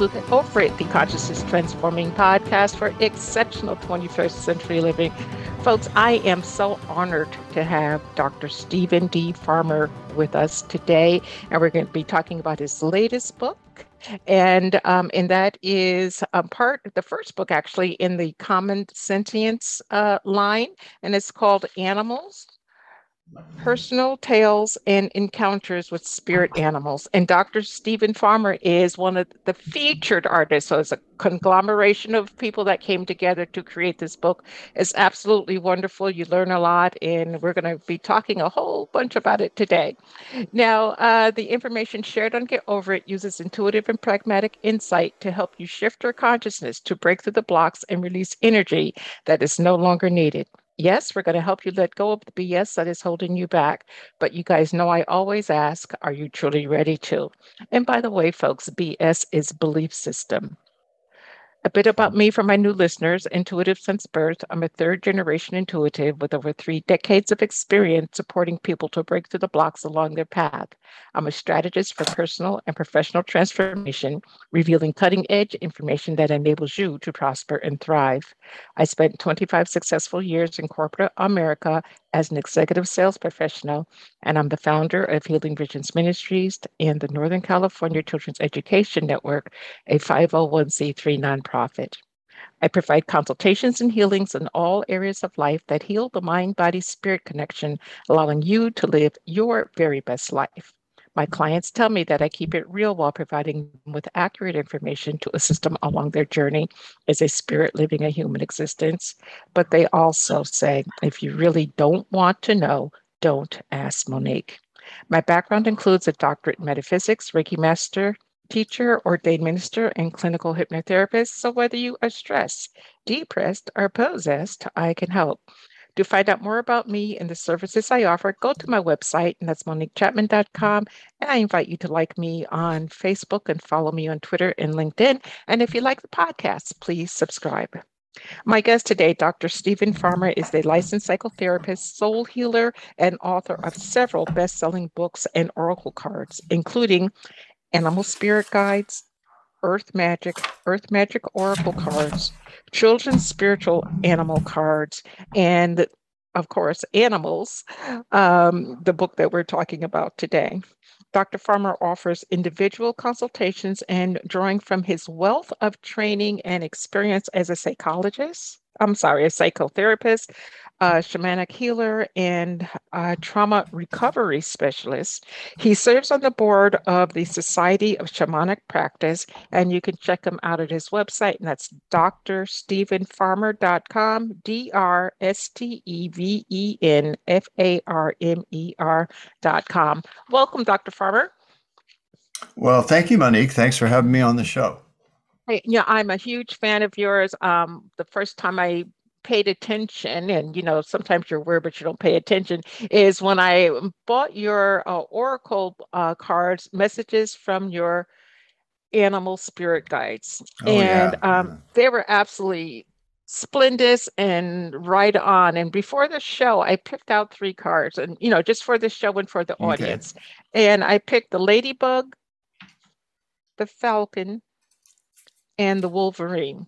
look over at the Consciousness Transforming podcast for exceptional 21st century living. Folks, I am so honored to have Dr. Steven D. Farmer with us today, and we're going to be talking about his latest book. And um, and that is a part the first book actually in the common sentience uh, line, and it's called Animals personal tales and encounters with spirit animals. And Dr. Steven Farmer is one of the featured artists. So it's a conglomeration of people that came together to create this book. It's absolutely wonderful. You learn a lot, and we're going to be talking a whole bunch about it today. Now, uh, the information shared on Get Over It uses intuitive and pragmatic insight to help you shift your consciousness to break through the blocks and release energy that is no longer needed. Yes, we're going to help you let go of the BS that is holding you back. But you guys know I always ask, are you truly ready to? And by the way, folks, BS is belief system. A bit about me for my new listeners intuitive since birth. I'm a third generation intuitive with over three decades of experience supporting people to break through the blocks along their path. I'm a strategist for personal and professional transformation, revealing cutting edge information that enables you to prosper and thrive. I spent 25 successful years in corporate America as an executive sales professional, and I'm the founder of Healing Visions Ministries and the Northern California Children's Education Network, a 501c3 nonprofit. I provide consultations and healings in all areas of life that heal the mind body spirit connection, allowing you to live your very best life. My clients tell me that I keep it real while providing them with accurate information to assist them along their journey as a spirit living a human existence. But they also say, if you really don't want to know, don't ask Monique. My background includes a doctorate in metaphysics, Reiki master, teacher, ordained minister, and clinical hypnotherapist. So whether you are stressed, depressed, or possessed, I can help. To find out more about me and the services I offer, go to my website, and that's moniquechapman.com. And I invite you to like me on Facebook and follow me on Twitter and LinkedIn. And if you like the podcast, please subscribe. My guest today, Dr. Steven Farmer, is a licensed psychotherapist, soul healer, and author of several best selling books and oracle cards, including Animal Spirit Guides, Earth Magic, Earth Magic Oracle cards, children's spiritual animal cards, and of course, Animals, um, the book that we're talking about today. Dr. Farmer offers individual consultations and drawing from his wealth of training and experience as a psychologist, I'm sorry, a psychotherapist, a shamanic healer, and a trauma recovery specialist. He serves on the board of the Society of Shamanic Practice, and you can check him out at his website, and that's drstevenfarmer.com, D R S T E V E N F A R M E R.com. Welcome, Dr. Farmer. Well, thank you, Monique. Thanks for having me on the show. Hey, yeah, I'm a huge fan of yours. Um, the first time I paid attention, and you know, sometimes you're weird, but you don't pay attention, is when I bought your uh, Oracle uh, cards, messages from your animal spirit guides. Oh, and yeah. um, they were absolutely splendid and right on. And before the show, I picked out three cards, and you know, just for the show and for the audience. And I picked the ladybug, the falcon, and the Wolverine.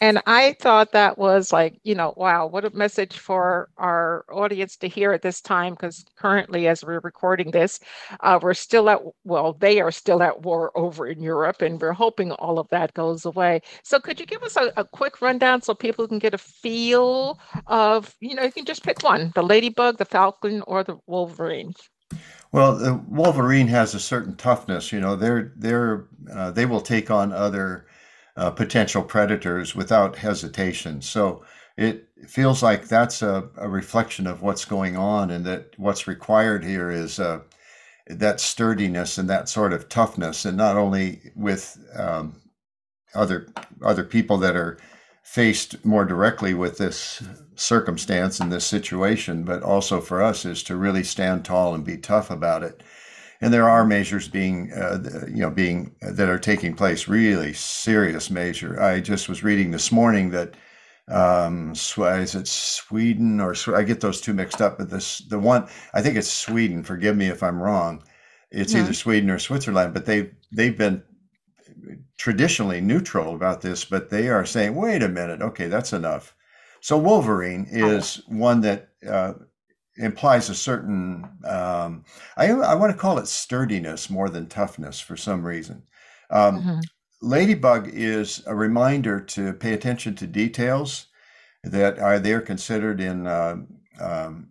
And I thought that was like, you know, wow, what a message for our audience to hear at this time. Because currently, as we're recording this, uh, we're still at, well, they are still at war over in Europe, and we're hoping all of that goes away. So, could you give us a, a quick rundown so people can get a feel of, you know, you can just pick one the ladybug, the falcon, or the Wolverine? Well, the Wolverine has a certain toughness. You know, they're they're uh, they will take on other uh, potential predators without hesitation. So it feels like that's a, a, reflection of what's going on, and that what's required here is uh, that sturdiness and that sort of toughness, and not only with um, other other people that are faced more directly with this circumstance and this situation, but also for us is to really stand tall and be tough about it and there are measures being uh, you know being uh, that are taking place really serious measure i just was reading this morning that um is it sweden or i get those two mixed up but this the one i think it's sweden forgive me if i'm wrong it's yeah. either sweden or switzerland but they they've been traditionally neutral about this, but they are saying, wait a minute, okay, that's enough. So Wolverine is one that uh, implies a certain, um, I, I want to call it sturdiness more than toughness for some reason. Um, mm-hmm. Ladybug is a reminder to pay attention to details that are there considered in uh, um,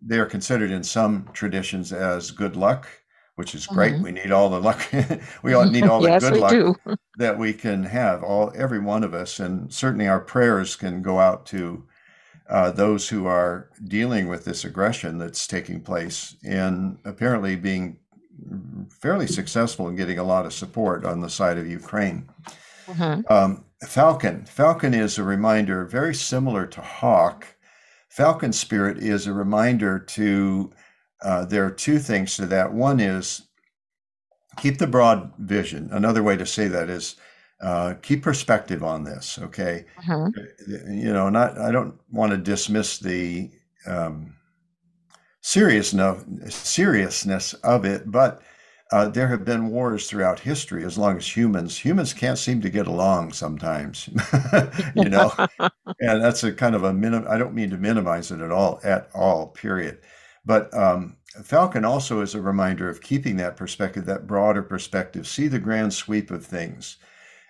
they are considered in some traditions as good luck, which is great. Mm-hmm. We need all the luck. we all need all the yes, good luck that we can have, all every one of us, and certainly our prayers can go out to uh, those who are dealing with this aggression that's taking place, and apparently being fairly successful in getting a lot of support on the side of Ukraine. Mm-hmm. Um, Falcon. Falcon is a reminder, very similar to Hawk Falcon Spirit is a reminder to, uh, there are two things to that. One is keep the broad vision. Another way to say that is uh, keep perspective on this, okay? Uh-huh. You know, not, I don't want to dismiss the um, seriousness, seriousness of it, but uh, there have been wars throughout history as long as humans humans can't seem to get along sometimes you know and that's a kind of a minim i don't mean to minimize it at all at all period but um, falcon also is a reminder of keeping that perspective that broader perspective see the grand sweep of things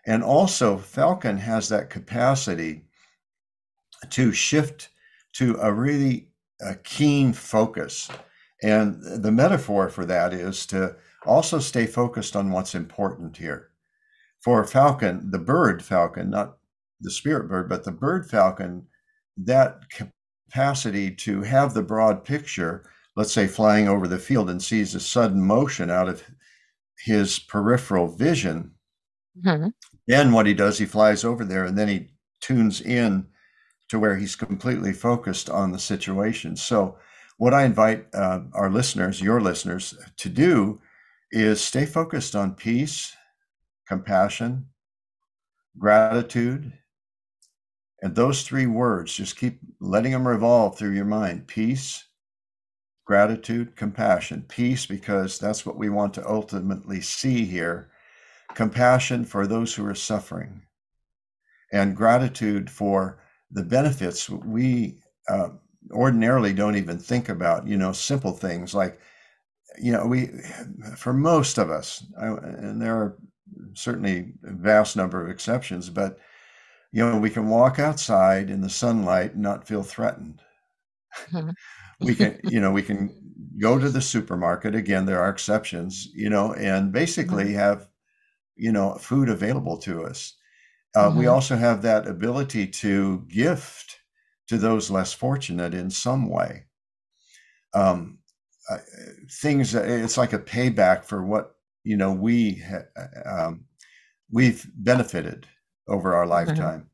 and also falcon has that capacity to shift to a really a keen focus and the metaphor for that is to also, stay focused on what's important here. For falcon, the bird falcon, not the spirit bird, but the bird falcon, that capacity to have the broad picture, let's say flying over the field and sees a sudden motion out of his peripheral vision, mm-hmm. Then what he does, he flies over there and then he tunes in to where he's completely focused on the situation. So, what I invite uh, our listeners, your listeners, to do is stay focused on peace, compassion, gratitude. And those three words, just keep letting them revolve through your mind peace, gratitude, compassion. Peace, because that's what we want to ultimately see here. Compassion for those who are suffering, and gratitude for the benefits we uh, ordinarily don't even think about. You know, simple things like you know, we, for most of us, I, and there are certainly a vast number of exceptions, but, you know, we can walk outside in the sunlight and not feel threatened. Mm-hmm. we can, you know, we can go to the supermarket. Again, there are exceptions, you know, and basically mm-hmm. have, you know, food available to us. Uh, mm-hmm. We also have that ability to gift to those less fortunate in some way. Um, uh, things it's like a payback for what you know we um, we've benefited over our mm-hmm. lifetime mm-hmm.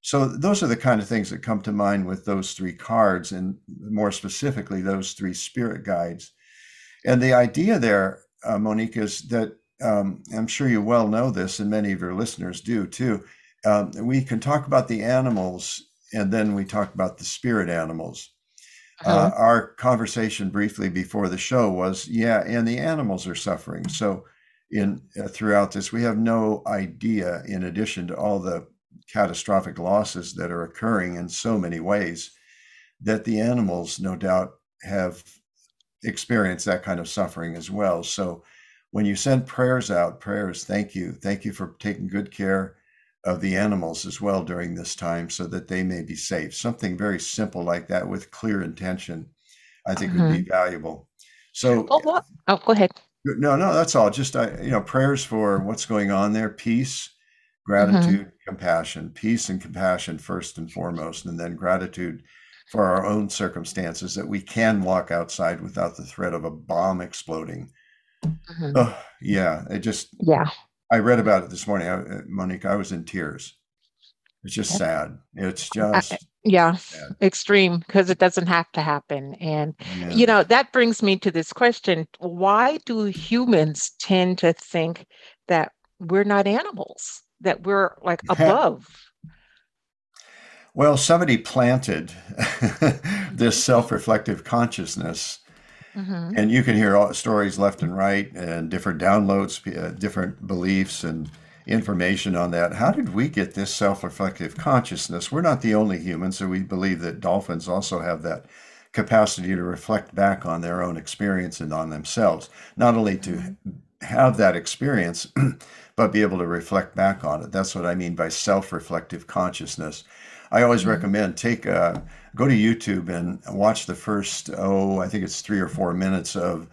so those are the kind of things that come to mind with those three cards and more specifically those three spirit guides and the idea there uh, monique is that um, i'm sure you well know this and many of your listeners do too um, we can talk about the animals and then we talk about the spirit animals uh-huh. Uh, our conversation briefly before the show was, yeah, and the animals are suffering. So, in uh, throughout this, we have no idea. In addition to all the catastrophic losses that are occurring in so many ways, that the animals, no doubt, have experienced that kind of suffering as well. So, when you send prayers out, prayers, thank you, thank you for taking good care of the animals as well during this time so that they may be safe. Something very simple like that with clear intention, I think mm-hmm. would be mm-hmm. valuable. So, oh, oh, go ahead. No, no, that's all. Just, uh, you know, prayers for what's going on there peace, gratitude, mm-hmm. compassion, peace and compassion first and foremost, and then gratitude for our own circumstances that we can walk outside without the threat of a bomb exploding. Mm-hmm. Oh, yeah, it just, yeah I read about it this morning. I, uh, Monique, I was in tears. It's just sad. It's just yeah, sad. extreme because it doesn't have to happen. And yeah. you know, that brings me to this question. Why do humans tend to think that we're not animals, that we're like above? Well, somebody planted this self-reflective consciousness Mm-hmm. And you can hear all stories left and right and different downloads, uh, different beliefs and information on that. How did we get this self reflective consciousness? We're not the only humans, so we believe that dolphins also have that capacity to reflect back on their own experience and on themselves. Not only to mm-hmm. have that experience, but be able to reflect back on it. That's what I mean by self reflective consciousness. I always mm-hmm. recommend take a, go to YouTube and watch the first, oh, I think it's three or four minutes of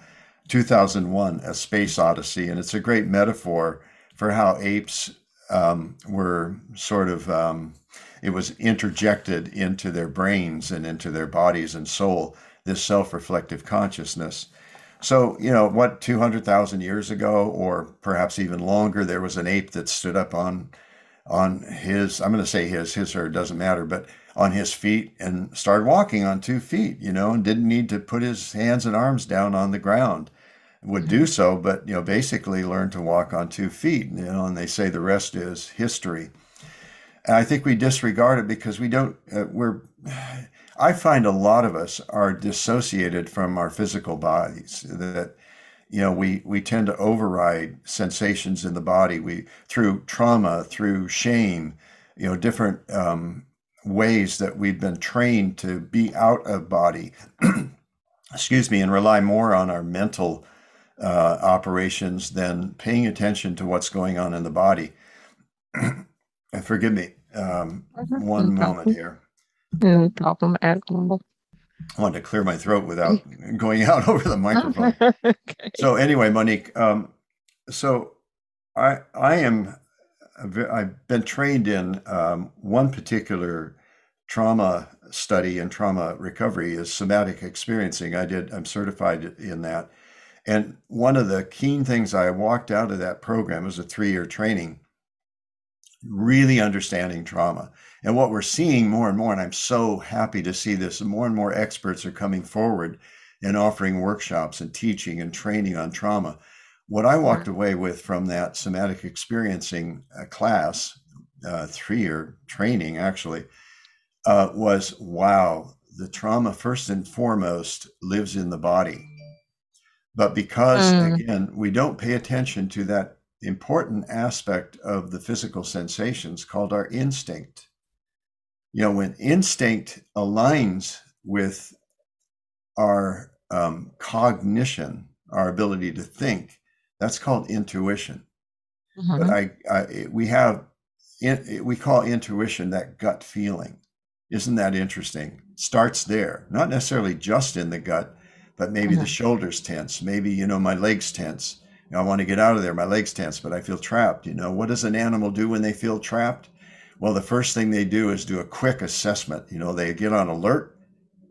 2001 A Space Odyssey. And it's a great metaphor for how apes um, were sort of, um, it was interjected into their brains and into their bodies and soul, this self reflective consciousness. So, you know, what, 200,000 years ago, or perhaps even longer, there was an ape that stood up on on his i'm going to say his his or doesn't matter but on his feet and started walking on two feet you know and didn't need to put his hands and arms down on the ground would do so but you know basically learned to walk on two feet you know and they say the rest is history and i think we disregard it because we don't uh, we're I find a lot of us are dissociated from our physical bodies. That you know we we tend to override sensations in the body. We through trauma, through shame, you know, different um, ways that we've been trained to be out of body. excuse me, and rely more on our mental uh, operations than paying attention to what's going on in the body. and forgive me, um, mm-hmm. one moment here. No problem at all. I wanted to clear my throat without going out over the microphone. okay. So anyway, Monique, um, so I I am I've been trained in um, one particular trauma study and trauma recovery is somatic experiencing. I did I'm certified in that, and one of the keen things I walked out of that program was a three year training, really understanding trauma and what we're seeing more and more, and I'm so happy to see this, more and more experts are coming forward and offering workshops and teaching and training on trauma. What I walked away with from that somatic experiencing uh, class, uh, three year training actually, uh, was wow, the trauma first and foremost lives in the body. But because, mm. again, we don't pay attention to that important aspect of the physical sensations called our instinct you know, when instinct aligns with our um, cognition, our ability to think, that's called intuition. Mm-hmm. But I, I, we have, in, we call intuition that gut feeling. Isn't that interesting? Starts there, not necessarily just in the gut, but maybe mm-hmm. the shoulders tense. Maybe you know my legs tense. You know, I want to get out of there. My legs tense, but I feel trapped. You know, what does an animal do when they feel trapped? Well, the first thing they do is do a quick assessment. You know, they get on alert,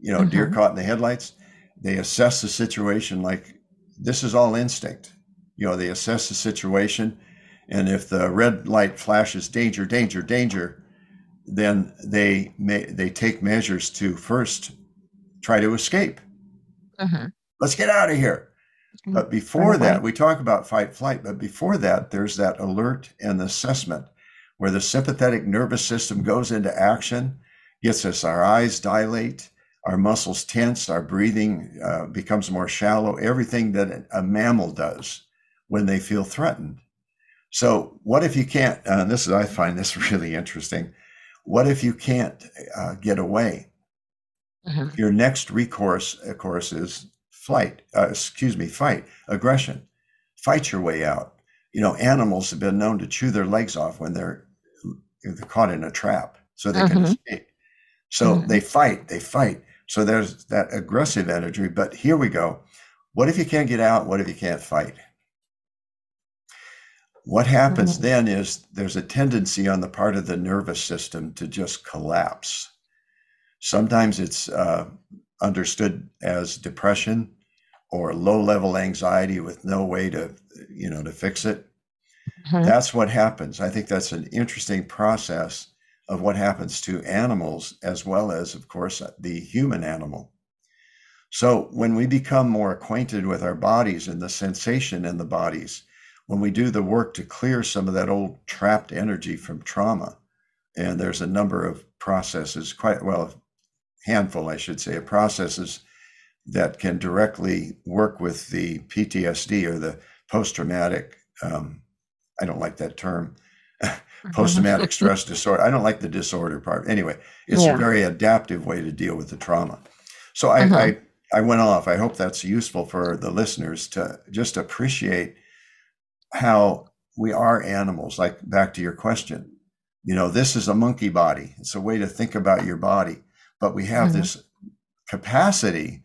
you know, mm-hmm. deer caught in the headlights. They assess the situation like this is all instinct. You know, they assess the situation. And if the red light flashes danger, danger, danger, then they may they take measures to first try to escape. Mm-hmm. Let's get out of here. Mm-hmm. But before that, we talk about fight flight, but before that, there's that alert and assessment where the sympathetic nervous system goes into action, gets us our eyes dilate, our muscles tense, our breathing uh, becomes more shallow, everything that a mammal does when they feel threatened. So, what if you can't? Uh, this is, I find this really interesting. What if you can't uh, get away? Mm-hmm. Your next recourse, of course, is flight, uh, excuse me, fight, aggression. Fight your way out. You know, animals have been known to chew their legs off when they're they're caught in a trap so they can mm-hmm. escape. So mm-hmm. they fight, they fight. So there's that aggressive energy. But here we go. What if you can't get out? What if you can't fight? What happens mm-hmm. then is there's a tendency on the part of the nervous system to just collapse. Sometimes it's uh, understood as depression or low level anxiety with no way to, you know, to fix it. Mm-hmm. That's what happens. I think that's an interesting process of what happens to animals as well as, of course, the human animal. So when we become more acquainted with our bodies and the sensation in the bodies, when we do the work to clear some of that old trapped energy from trauma, and there's a number of processes, quite well, a handful, I should say, of processes that can directly work with the PTSD or the post traumatic. Um, I don't like that term. post traumatic stress disorder. I don't like the disorder part. Anyway, it's yeah. a very adaptive way to deal with the trauma. So I, uh-huh. I I went off. I hope that's useful for the listeners to just appreciate how we are animals. Like back to your question, you know, this is a monkey body. It's a way to think about your body, but we have mm-hmm. this capacity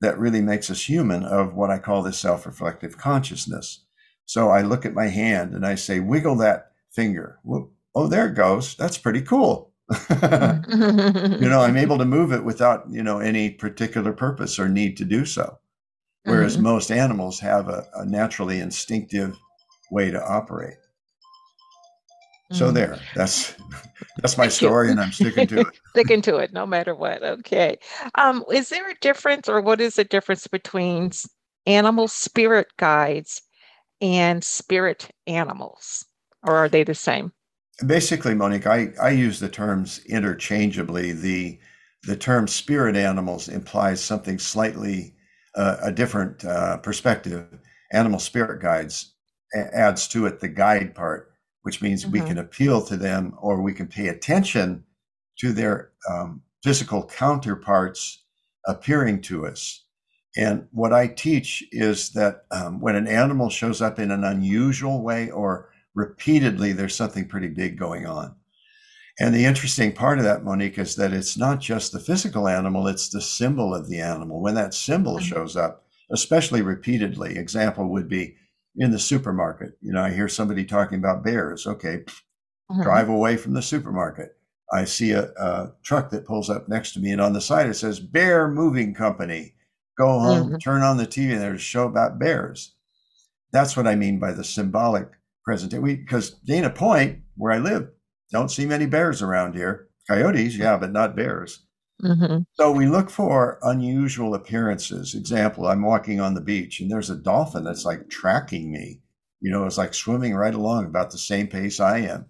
that really makes us human of what I call this self-reflective consciousness. So I look at my hand and I say, wiggle that finger. Whoop. oh, there it goes. That's pretty cool. you know, I'm able to move it without, you know, any particular purpose or need to do so. Whereas mm-hmm. most animals have a, a, naturally instinctive way to operate. So mm. there, that's that's my story, and I'm sticking to it. sticking to it, no matter what. Okay. Um, is there a difference, or what is the difference between animal spirit guides and spirit animals, or are they the same? basically, Monique, I, I use the terms interchangeably. The the term spirit animals implies something slightly uh, a different uh, perspective. Animal spirit guides adds to it the guide part, which means mm-hmm. we can appeal to them or we can pay attention to their um, physical counterparts appearing to us. And what I teach is that um, when an animal shows up in an unusual way or repeatedly there's something pretty big going on. And the interesting part of that, Monique, is that it's not just the physical animal, it's the symbol of the animal. When that symbol mm-hmm. shows up, especially repeatedly, example would be in the supermarket. You know, I hear somebody talking about bears. Okay, mm-hmm. drive away from the supermarket. I see a, a, truck that pulls up next to me, and on the side it says Bear Moving Company. Go home, mm-hmm. turn on the TV, and there's a show about bears. That's what I mean by the symbolic present we because Dana Point, where I live, don't see many bears around here. Coyotes, yeah, but not bears. Mm-hmm. So we look for unusual appearances. Example, I'm walking on the beach and there's a dolphin that's like tracking me. You know, it's like swimming right along about the same pace I am.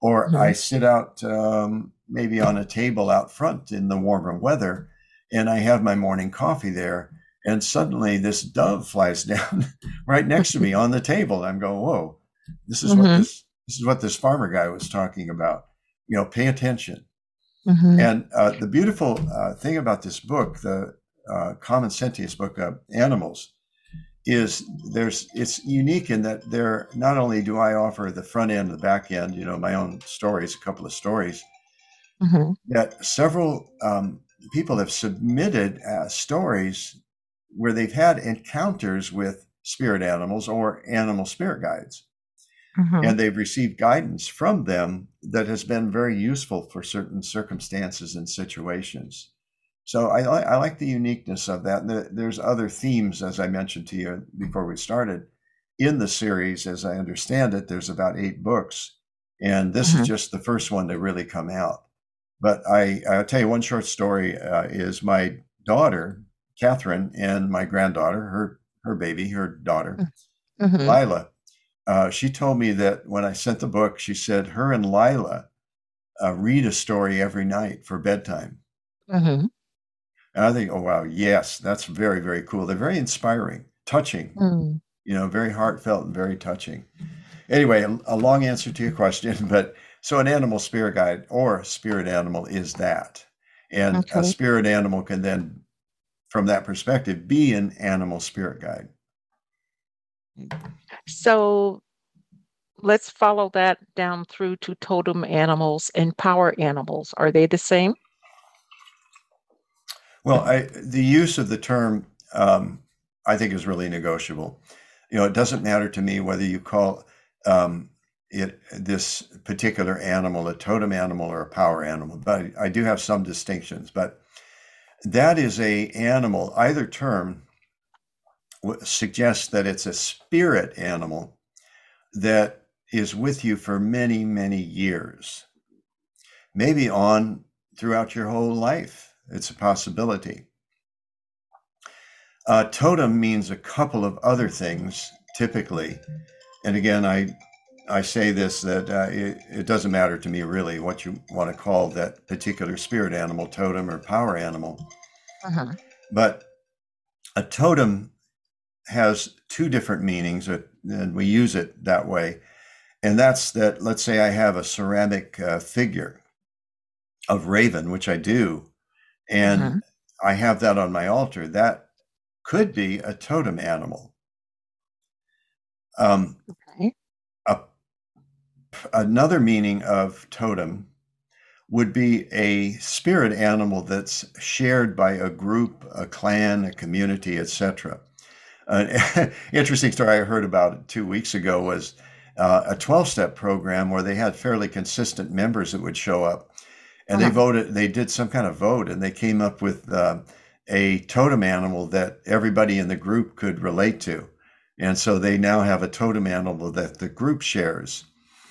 Or mm-hmm. I sit out um, maybe on a table out front in the warmer weather and I have my morning coffee there. And suddenly this dove flies down right next to me on the table. I'm going, whoa, this is mm-hmm. what this this is what this farmer guy was talking about. You know, pay attention. Mm-hmm. And uh, the beautiful uh, thing about this book, the uh, Common Sentience book, uh, Animals, is there's it's unique in that there not only do I offer the front end the back end, you know, my own stories, a couple of stories, mm-hmm. that several um, people have submitted uh, stories where they've had encounters with spirit animals or animal spirit guides. Mm-hmm. And they've received guidance from them that has been very useful for certain circumstances and situations. So I, I like the uniqueness of that. There's other themes, as I mentioned to you before we started, in the series. As I understand it, there's about eight books, and this mm-hmm. is just the first one to really come out. But I, I'll tell you one short story uh, is my daughter, Catherine, and my granddaughter, her her baby, her daughter, mm-hmm. Lila uh, she told me that when I sent the book, she said her and Lila uh, read a story every night for bedtime. Mm-hmm. And I think, oh, wow, yes, that's very, very cool. They're very inspiring, touching, mm. you know, very heartfelt and very touching. Anyway, a, a long answer to your question, but so an animal spirit guide or spirit animal is that. And okay. a spirit animal can then, from that perspective, be an animal spirit guide. So let's follow that down through to totem animals and power animals. Are they the same? Well, I, the use of the term, um, I think, is really negotiable. You know, it doesn't matter to me whether you call um, it this particular animal a totem animal or a power animal, but I, I do have some distinctions. But that is a animal. Either term suggests that it's a spirit animal that is with you for many, many years, maybe on throughout your whole life. It's a possibility. Uh, totem means a couple of other things typically. And again, I I say this that uh, it, it, doesn't matter to me really what you want to call that particular spirit animal, totem or power animal. Uh-huh. But a totem has two different meanings, uh, and we use it that way. And that's that, let's say I have a ceramic uh, figure of Raven, which I do, and mm-hmm. I have that on my altar. That could be a totem animal. Um, okay. A, another meaning of totem would be a spirit animal that's shared by a group, a clan, a community, etc. An interesting story I heard about two weeks ago was uh, a 12 step program where they had fairly consistent members that would show up. And uh-huh. they voted, they did some kind of vote and they came up with uh, a totem animal that everybody in the group could relate to. And so they now have a totem animal that the group shares.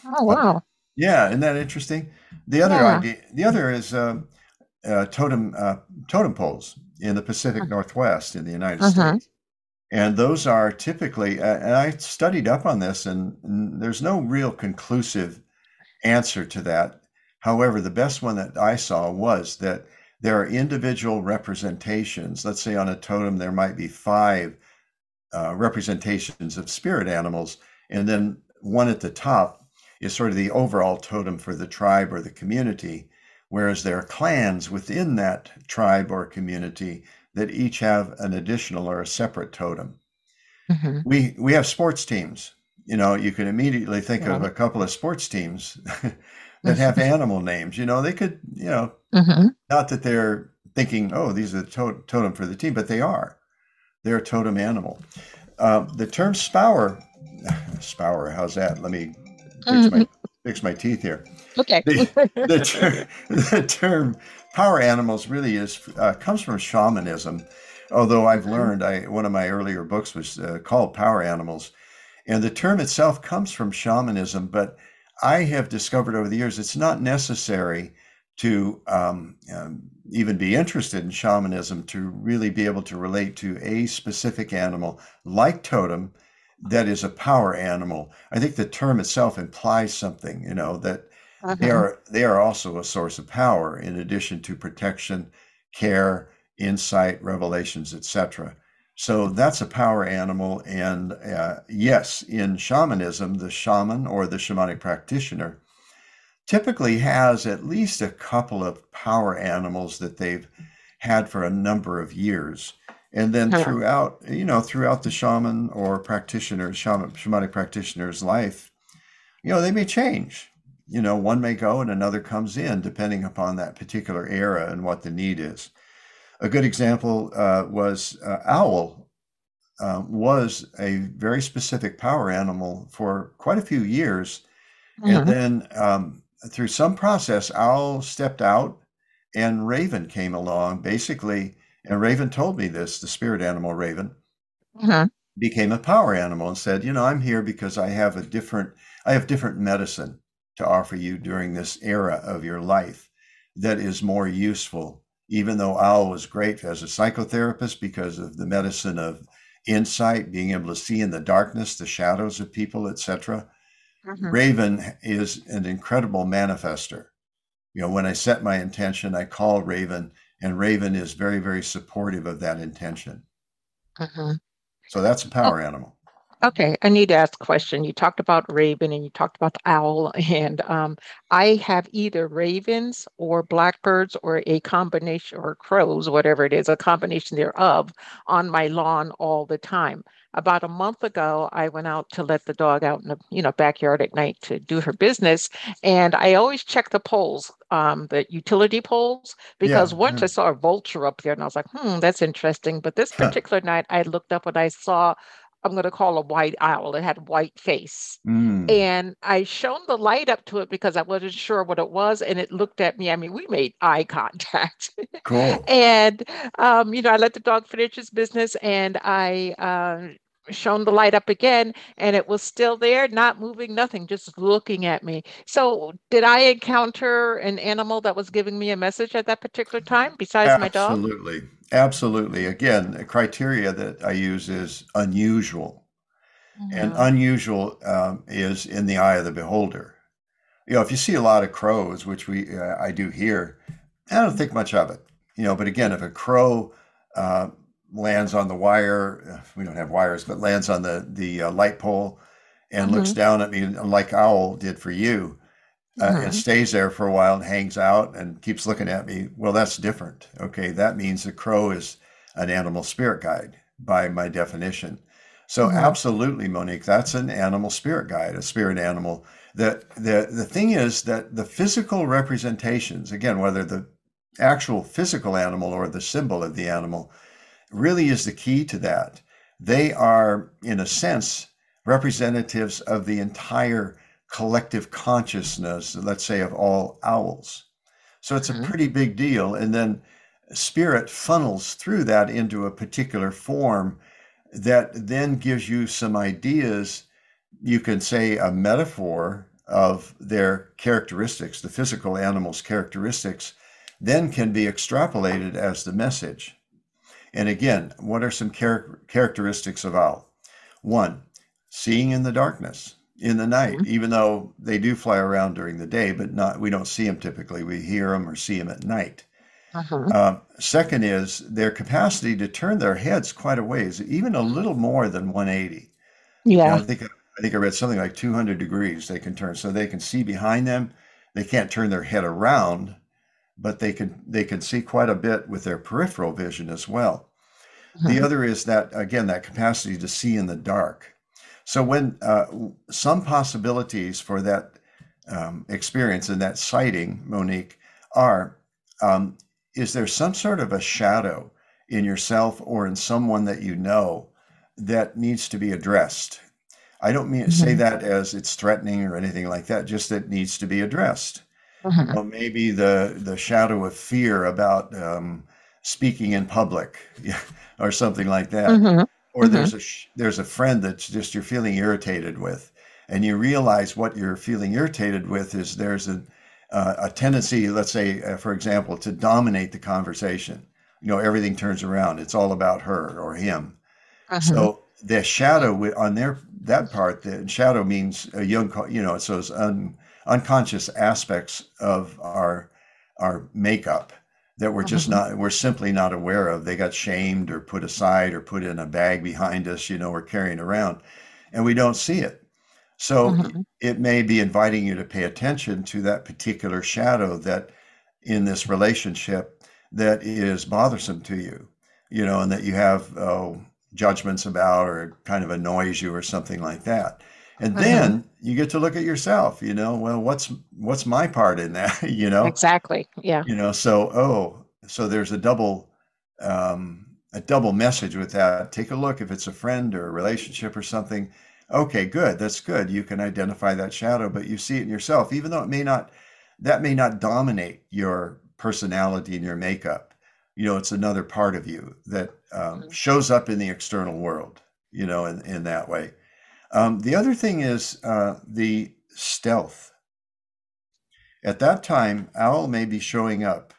Oh, wow. Uh, yeah, isn't that interesting? The other yeah. idea, the other is um, uh, totem uh, totem poles in the Pacific uh-huh. Northwest in the United uh-huh. States. And those are typically, and I studied up on this, and, and there's no real conclusive answer to that. However, the best one that I saw was that there are individual representations. Let's say on a totem, there might be five uh, representations of spirit animals, and then one at the top is sort of the overall totem for the tribe or the community, whereas there are clans within that tribe or community that each have an additional or a separate totem. Mm-hmm. We we have sports teams. You know, you can immediately think yeah. of a couple of sports teams that have animal names. You know, they could, you know, mm-hmm. not that they're thinking, oh, these are the to- totem for the team, but they are. They're a totem animal. Uh, the term spower, spower, how's that? Let me fix mm-hmm. my fix my teeth here. Okay. The, the, ter- the term power animals really is uh, comes from shamanism. Although I've mm-hmm. learned, I one of my earlier books was uh, called Power Animals, and the term itself comes from shamanism. But I have discovered over the years it's not necessary to um, um, even be interested in shamanism to really be able to relate to a specific animal like totem that is a power animal. I think the term itself implies something, you know, that uh-huh. they are they are also a source of power in addition to protection, care, insight, revelations, etc. So that's a power animal, and uh, yes, in shamanism, the shaman or the shamanic practitioner typically has at least a couple of power animals that they've had for a number of years. And then throughout, you know, throughout the shaman or practitioner, shaman, shamanic practitioner's life, you know, they may change. You know, one may go and another comes in depending upon that particular era and what the need is. A good example uh, was uh, owl uh, was a very specific power animal for quite a few years. Mm-hmm. And then um, through some process, Owl stepped out and Raven came along, basically. And Raven told me this the spirit animal Raven uh-huh. became a power animal and said, You know, I'm here because I have a different, I have different medicine to offer you during this era of your life that is more useful. Even though Owl was great as a psychotherapist because of the medicine of insight, being able to see in the darkness the shadows of people, etc Mm-hmm. Raven is an incredible manifester. You know, when I set my intention, I call Raven, and Raven is very, very supportive of that intention. Mm-hmm. So that's a power oh. animal. Okay, I need to ask a question. You talked about raven and you talked about the owl, and um, I have either ravens or blackbirds or a combination or crows, whatever it is, a combination thereof on my lawn all the time. About a month ago, I went out to let the dog out in the you know backyard at night to do her business, and I always check the poles, um, the utility poles, because yeah, once yeah. I saw a vulture up there, and I was like, hmm, that's interesting. But this particular night, I looked up and I saw I'm going to call a white owl. It had a white face. Mm. And I shone the light up to it because I wasn't sure what it was. And it looked at me. I mean, we made eye contact. Cool. and, um, you know, I let the dog finish his business and I uh, shone the light up again and it was still there, not moving, nothing, just looking at me. So, did I encounter an animal that was giving me a message at that particular time besides Absolutely. my dog? Absolutely. Absolutely. Again, the criteria that I use is unusual. Mm-hmm. And unusual um, is in the eye of the beholder. You know, if you see a lot of crows, which we uh, I do here, I don't think much of it. You know, but again, if a crow uh, lands on the wire. We don't have wires, but lands on the the uh, light pole and mm-hmm. looks down at me like Owl did for you, uh, mm-hmm. and stays there for a while and hangs out and keeps looking at me. Well, that's different. Okay, that means the crow is an animal spirit guide by my definition. So mm-hmm. absolutely, Monique, that's an animal spirit guide, a spirit animal. The, the the thing is that the physical representations, again, whether the actual physical animal or the symbol of the animal, really is the key to that. They are, in a sense, representatives of the entire collective consciousness, let's say, of all owls. So it's mm-hmm. a pretty big deal. And then spirit funnels through that into a particular form that then gives you some ideas. You can say a metaphor of their characteristics, the physical animal's characteristics, then can be extrapolated as the message. And again, what are some char- characteristics of owl? One, seeing in the darkness, in the night, mm-hmm. even though they do fly around during the day, but not we don't see them typically. We hear them or see them at night. Uh-huh. Uh, second is their capacity to turn their heads quite a ways, even a little more than 180. Yeah. I think I think I read something like 200 degrees they can turn, so they can see behind them. They can't turn their head around, but they can they can see quite a bit with their peripheral vision as well. Uh-huh. The other is that again that capacity to see in the dark. So when uh, some possibilities for that um, experience and that sighting, Monique, are um, is there some sort of a shadow in yourself or in someone that you know that needs to be addressed? I don't mean mm-hmm. say that as it's threatening or anything like that, just that needs to be addressed. Well, maybe the the shadow of fear about um, speaking in public or something like that. Mm-hmm. Or mm-hmm. there's a there's a friend that's just you're feeling irritated with, and you realize what you're feeling irritated with is there's a uh, a tendency, let's say, uh, for example, to dominate the conversation. You know, everything turns around. It's all about her or him. Uh-huh. So the shadow on their that part, the shadow means a young, you know, it's those un, unconscious aspects of our our makeup that we're just uh-huh. not we're simply not aware of. They got shamed or put aside or put in a bag behind us. You know, we're carrying around, and we don't see it. So mm-hmm. it may be inviting you to pay attention to that particular shadow that in this relationship that is bothersome to you, you know, and that you have oh, judgments about or kind of annoys you or something like that. And mm-hmm. then you get to look at yourself, you know, well, what's what's my part in that, you know? Exactly. Yeah. You know, so oh, so there's a double um, a double message with that. Take a look if it's a friend or a relationship or something okay good that's good you can identify that shadow but you see it in yourself even though it may not that may not dominate your personality and your makeup you know it's another part of you that um, mm-hmm. shows up in the external world you know in, in that way um, the other thing is uh, the stealth at that time owl may be showing up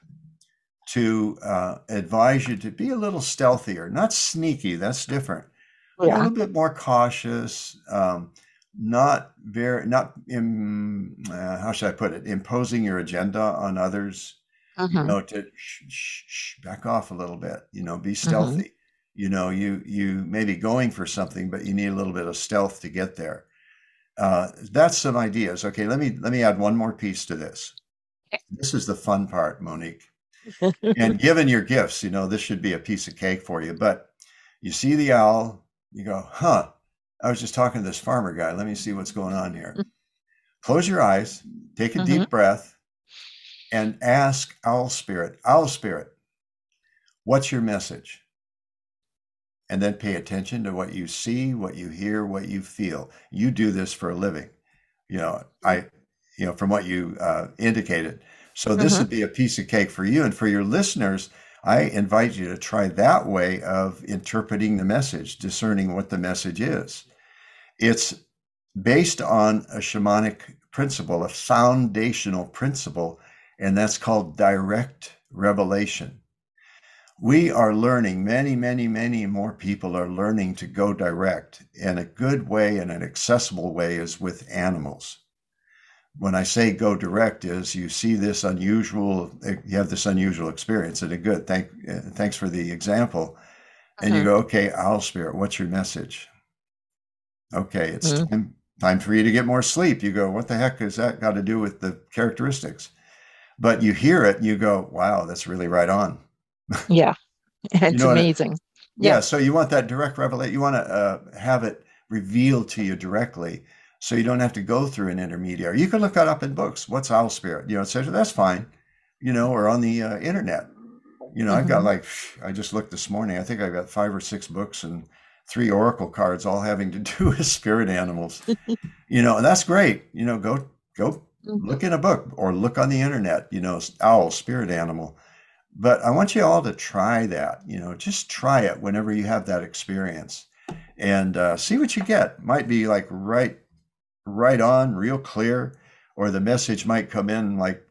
to uh, advise you to be a little stealthier not sneaky that's different yeah. a little bit more cautious, um, not very, not, uh, how should I put it, imposing your agenda on others. Mm-hmm. You know, to sh- sh- sh- back off a little bit. You know, be mm-hmm. stealthy. Mm-hmm. You know, you you may be going for something, but you need a little bit of stealth to get there. Uh, that's some ideas. Okay, let me let me add one more piece to this. This is the fun part, Monique. and given your gifts, you know, this should be a piece of cake for you. But you see the owl, you go, huh, I was just talking to this farmer guy. Let me see what's going on here. Mm-hmm. Close your eyes, take a mm-hmm. deep breath, and ask Owl Spirit, Owl Spirit, what's your message? And then pay attention to what you see, what you hear, what you feel. You do this for a living. You know, I, you know, from what you uh, indicated. So this mm-hmm. would be a piece of cake for you and for your listeners I invite you to try that way of interpreting the message, discerning what the message is. It's based on a shamanic principle, a foundational principle, and that's called direct revelation. We are learning, many, many, many more people are learning to go direct. And a good way and an accessible way is with animals when I say go direct is you see this unusual, you have this unusual experience and a good, thank, thanks for the example. and you go, okay, owl spirit, what's your message? Okay, it's Mhm. time, time for you to get more sleep. You go, what the heck has that got to do with the characteristics? But you hear it and you go, wow, that's really right on. Yeah. You It's know what I- amazing. Yeah, Yeah. so you want that direct revelation. You want to uh, have it revealed to you directly, so you don't have to go through an intermediary. You can look that up in books. What's owl spirit? You know, etc. That's fine. You know, or on the uh, internet. You know, I've got Mhm. like I just looked this morning. I think I've got five or six books and three oracle cards, all having to do with spirit animals. you know, and that's great. You know, go go Mhm. look in a book or look on the internet. You know, owl spirit animal. But I want you all to try that. You know, just try it whenever you have that experience, and uh, see what you get. Might be like right, right on, real clear, or the message might come in like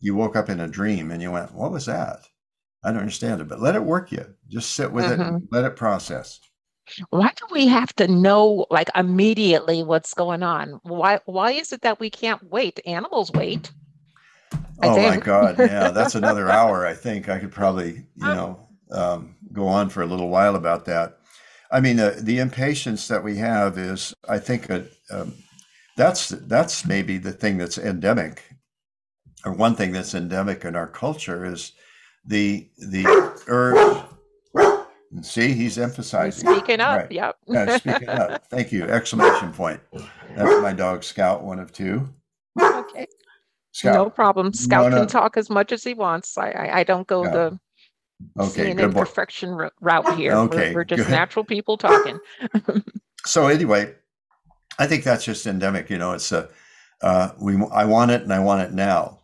you woke up in a dream and you went, "What was that?" I don't understand it, but let it work you. Just sit with it, Mhm. and let it process. Why do we have to know like immediately what's going on? Why why is it that we can't wait? Animals wait. Oh my. God, yeah, that's another hour. I think I could probably, you know, um, go on for a little while about that. I mean, the the impatience that we have is, I think, a, um, that's that's maybe the thing that's endemic, or one thing that's endemic in our culture is the the urge. See, he's emphasizing. speaking up. Right. Yep. Yeah, speaking up. Thank you. Exclamation point. That's my dog Scout, one of two. Okay. Scout. No problem. Scout no. can talk as much as he wants. I I, I don't go Yeah. the Okay, good perfection ro- route here. Okay, We're, we're just good. natural people talking. so anyway, I think that's just endemic. You know, it's a uh, we I want it and I want it now,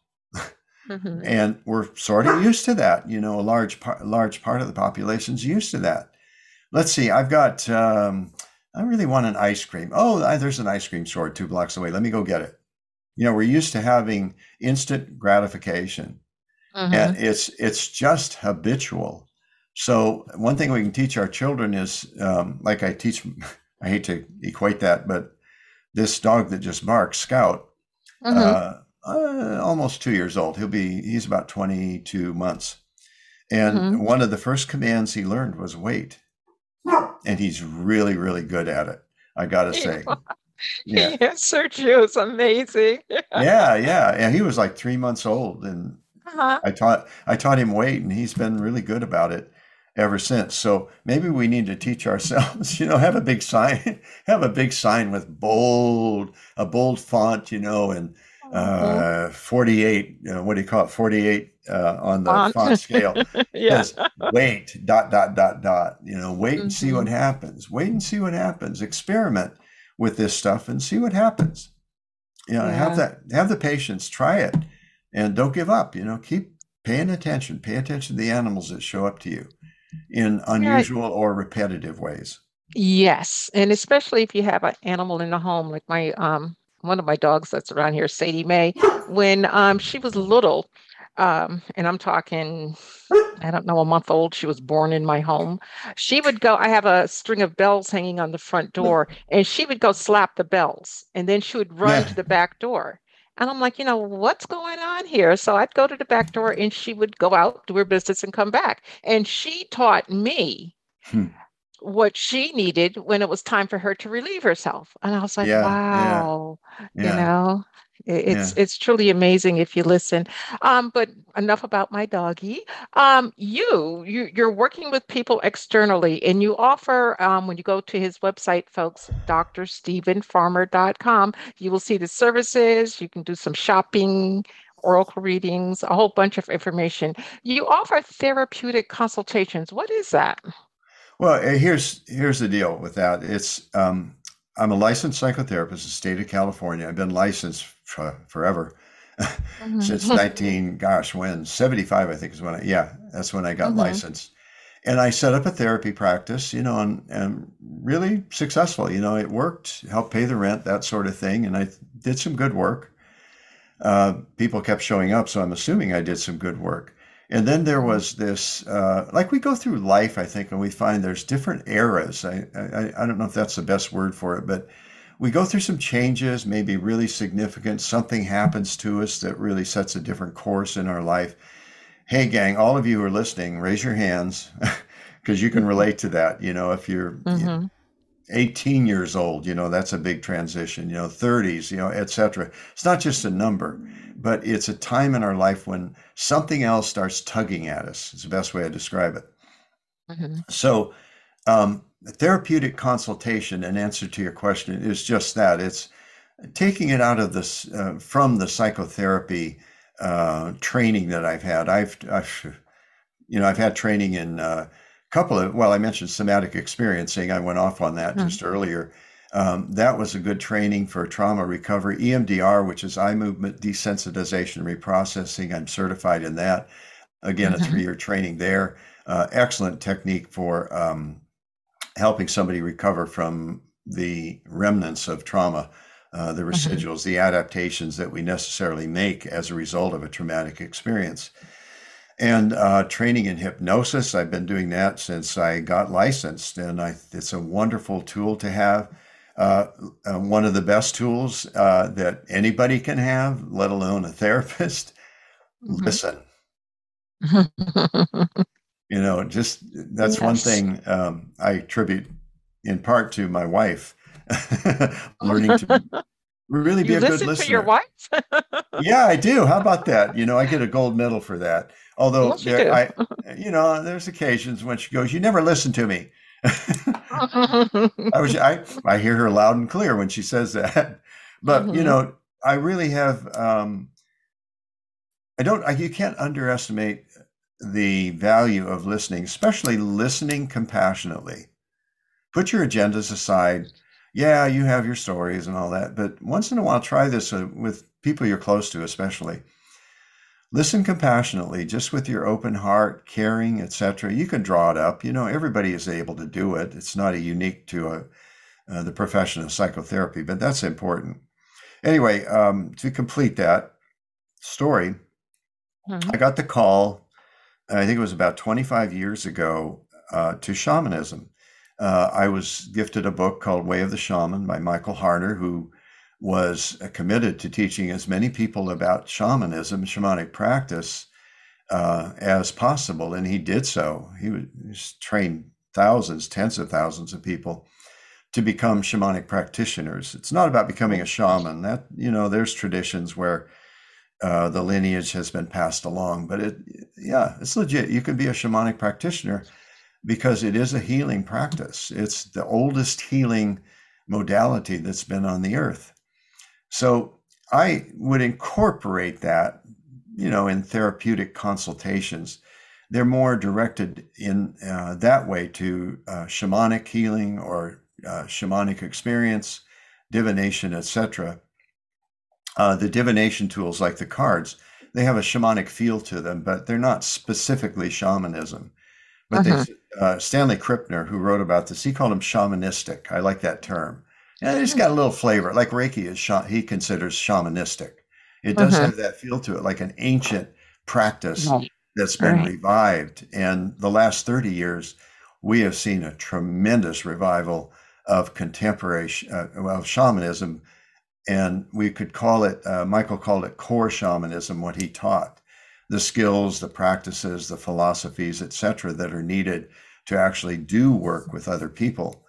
Mhm. and we're sort of used to that. You know, a large part large part of the population's used to that. Let's see. I've got. Um, I really want an ice cream. Oh, I- there's an ice cream store two blocks away. Let me go get it. You know, we're used to having instant gratification, and it's it's just habitual. So one thing we can teach our children is, um, like I teach. I hate to equate that, but this dog that just barks, Scout, Mhm. uh, uh, almost two years old. He'll be. He's about twenty-two months, and Mhm. one of the first commands he learned was wait, and he's really, really good at it. I gotta say, yeah, He answered you. It's amazing. yeah, yeah. And he was like three months old, and Uh-huh. I taught I taught him wait, and he's been really good about it ever since. So maybe we need to teach ourselves, you know, have a big sign, have a big sign with bold, a bold font, you know, and Mhm. uh, 48, uh, what do you call it? 48 uh, on the Font. font scale. yeah. Wait, dot, dot, dot, dot. You know, wait and see Mhm. what happens. Wait and see what happens. Experiment with this stuff and see what happens. You know, have that, have the patience, try it, and don't give up. You know, keep paying attention. Pay attention to the animals that show up to you in unusual or repetitive ways. Yes, and especially if you have an animal in the home, like my um one of my dogs that's around here, Sadie Mae, when um she was little, um, and I'm talking, I don't know, a month old, she was born in my home. She would go, I have a string of bells hanging on the front door, and she would go slap the bells, and then she would run Yeah. to the back door. And I'm like, you know, what's going on here? So I'd go to the back door and she would go out, do her business, and come back. And she taught me Hmm. what she needed when it was time for her to relieve herself. And I was like, Yeah, yeah, wow, you Yeah. know, it's it's truly amazing if you listen. Um, but enough about my doggy. Um, you you you're working with people externally, and you offer um, when you go to his website, folks, drstevenfarmer.com, you will see the services. You can do some shopping. Oracle readings, a whole bunch of information. You offer therapeutic consultations. What is that? Well, uh, here's here's the deal with that. It's um, I'm a licensed psychotherapist in the state of California. I've been licensed for, forever since 19 gosh when 75 I think is when I yeah that's when I got Mhm. licensed. And I set up a therapy practice, you know, and, and really successful. You know, it worked, helped pay the rent, that sort of thing, and I did some good work. Uh, people kept showing up, so I'm assuming I did some good work. And then there was this, uh, like we go through life, I think, and we find there's different eras. I, I, I don't know if that's the best word for it, but we go through some changes, maybe really significant. Something happens to us that really sets a different course in our life. Hey, gang, all of you who are listening, raise your hands because you can relate to that. You know, if you're Mm-hmm. 18 years old, you know, that's a big transition, you know, 30s, you know, etc. It's not just a number, but it's a time in our life when something else starts tugging at us. It's the best way to describe it. Mm-hmm. So, um, therapeutic consultation, in answer to your question, is just that. It's taking it out of this uh, from the psychotherapy uh, training that I've had. I've, I've, you know, I've had training in a couple of well i mentioned somatic experiencing i went off on that Mhm. just earlier um, that was a good training for trauma recovery emdr which is eye movement desensitization reprocessing i'm certified in that again a Mhm. three-year training there uh, excellent technique for um, helping somebody recover from the remnants of trauma uh, the residuals the adaptations that we necessarily make as a result of a traumatic experience and uh, training in hypnosis. I've been doing that since I got licensed, and I, it's a wonderful tool to have. Uh, uh, one of the best tools uh, that anybody can have, let alone a therapist. Mhm. Listen, you know, just that's one thing um, I attribute in part to my wife learning to really be you a good listen listener. to your wife? Yeah, I do. How about that? You know, I get a gold medal for that. Although Yes, you there, do. I, you know, there's occasions when she goes, "You never listen to me." I was, I, I hear her loud and clear when she says that. But you Mhm. know, I really have. Um, I don't. I, you can't underestimate the value of listening, especially listening compassionately. Put your agendas aside. Yeah, you have your stories and all that, but once in a while, try this uh, with people you're close to, especially. Listen compassionately, just with your open heart, caring, etc. You can draw it up. You know, everybody is able to do it. It's not a unique to a, uh, the profession of psychotherapy, but that's important. Anyway, um, to complete that story, Mhm. I got the call, I think it was about 25 years ago, uh, to shamanism. Uh, I was gifted a book called Way of the Shaman by Michael Harner, who was uh, committed to teaching as many people about shamanism, shamanic practice, uh, as possible. And he did so. He was he's trained thousands, tens of thousands of people to become shamanic practitioners. It's not about becoming a shaman. That, you know, there's traditions where uh, the lineage has been passed along. But it, yeah, it's legit. You can be a shamanic practitioner because it is a healing practice. It's the oldest healing modality that's been on the earth. So I would incorporate that, you know, in therapeutic consultations. They're more directed in uh, that way to uh, shamanic healing or uh, shamanic experience, divination, etc uh, the divination tools like the cards, they have a shamanic feel to them, but they're not specifically shamanism. But Mhm. they, uh, Stanley Krippner, who wrote about this, he called them shamanistic. I like that term. Yeah, it's got a little flavor. Like Reiki is, sha- he considers shamanistic. It does Mhm. have that feel to it, like an ancient practice Right. that's been Right. revived. And the last 30 years, we have seen a tremendous revival of contemporary sh- uh, well, shamanism and we could call it uh, michael called it core shamanism what he taught. The skills the practices the philosophies etc that are needed to actually do work with other people.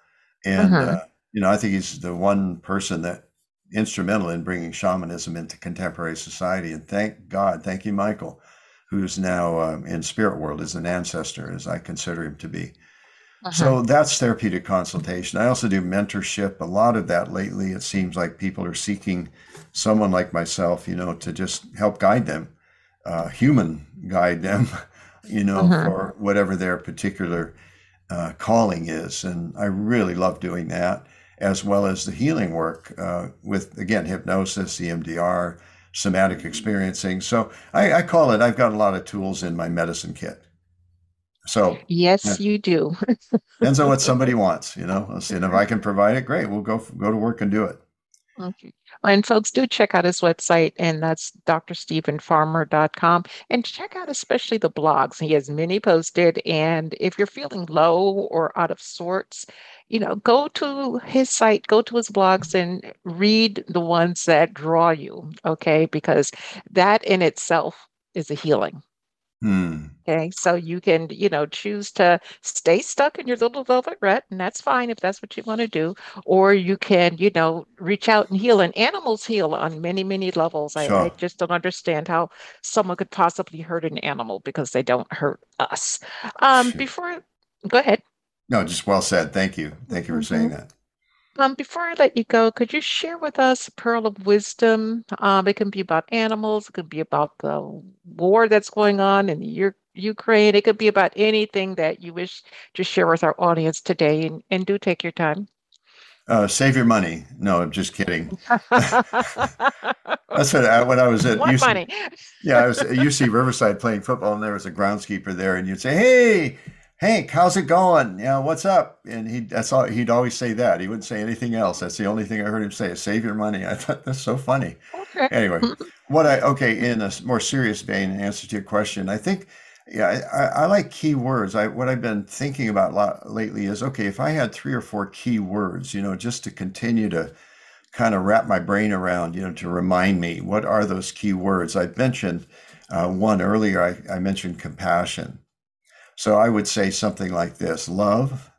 And Mhm. uh, you know i think he's the one person that instrumental in bringing shamanism into contemporary society. And thank god thank you michael who's now um, in spirit world as an ancestor as i consider him to be Mhm. so that's therapeutic consultation. I also do mentorship. A lot of that lately, it seems like people are seeking someone like myself, you know, to just help guide them, uh, human guide them, you know, Mhm. for whatever their particular uh, calling is. And I really love doing that, as well as the healing work uh, with, again, hypnosis, EMDR, somatic experiencing. So I, I call it, I've got a lot of tools in my medicine kit. So yes, Yeah. you do. Depends on what somebody wants, you know. Let's see, and if I can provide it, great. We'll go go to work and do it. Okay. And folks, do check out his website, and that's drstevenfarmer.com. And check out especially the blogs. He has many posted. And if you're feeling low or out of sorts, you know, go to his site, go to his blogs, and read the ones that draw you. Okay. Because that in itself is a healing. Hmm. Okay, so you can, you know, choose to stay stuck in your little velvet rut, and that's fine if that's what you want to do. Or you can, you know, reach out and heal. And animals heal on many, many levels. I, I just don't understand how someone could possibly hurt an animal because they don't hurt us. Um, before, go ahead. No, just well said. Thank you. Thank you for saying mm-hmm. that. Um, before I let you go, could you share with us a pearl of wisdom? Um, it can be about animals, it could be about the war that's going on in U- Ukraine, it could be about anything that you wish to share with our audience today, and, and do take your time. Uh, save your money. No, I'm just kidding. That's what I, when I was at what UC. Yeah, I was at UC Riverside playing football, and there was a groundskeeper there, and you'd say, "Hey, Hank, how's it going? Yeah, what's up? And he that's all he'd always say that. He wouldn't say anything else. That's the only thing I heard him say is save your money. I thought that's so funny. Okay. Anyway, what I okay, in a more serious vein, in answer to your question, I think yeah, I, I like key words. I what I've been thinking about lot lately is okay, if I had three or four key words, you know, just to continue to kind of wrap my brain around, you know, to remind me what are those key words. I mentioned uh, one earlier. I, I mentioned compassion so I would say something like this love,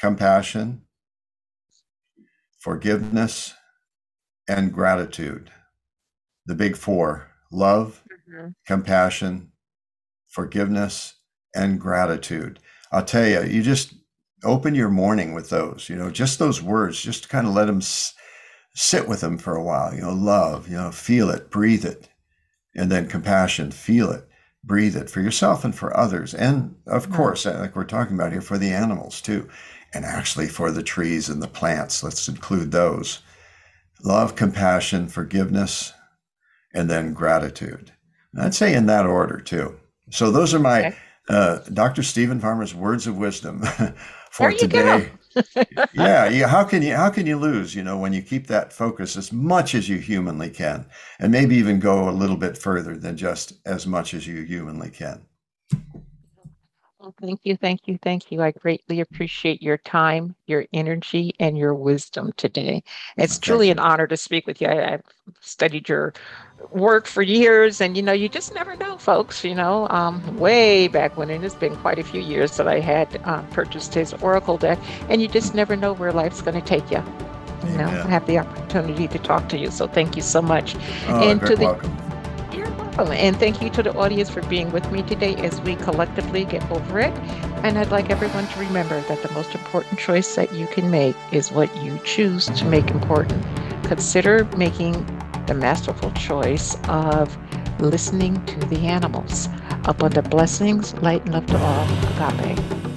compassion, forgiveness, and gratitude. The big four love, mm-hmm. compassion, forgiveness, and gratitude. I'll tell you, you just open your morning with those, you know, just those words, just kind of let them s- sit with them for a while. You know, love, you know, feel it, breathe it. And then compassion, feel it breathe it for yourself and for others. And of course, like we're talking about here, for the animals too. And actually for the trees and the plants. Let's include those. Love, compassion, forgiveness, and then gratitude. And I'd say in that order too. So those are my okay. uh, Dr. Steven Farmer's words of wisdom for today. Yeah, yeah. How can you how can you lose? You know, when you keep that focus as much as you humanly can, and maybe even go a little bit further than just as much as you humanly can. Well, thank you, thank you, thank you. I greatly appreciate your time, your energy, and your wisdom today. It's truly an honor to speak with you. I, have studied your work for years, and you know, you just never know, folks. You know, um, way back when, it has been quite a few years that I had uh, purchased his Oracle deck, and you just never know where life's going to take you. You know, I have the opportunity to talk to you, so thank you so much. Oh, and to the and thank you to the audience for being with me today as we collectively get over it. And I'd like everyone to remember that the most important choice that you can make is what you choose to make important. Consider making the masterful choice of listening to the animals. Abundant blessings, light and love to all. Agape.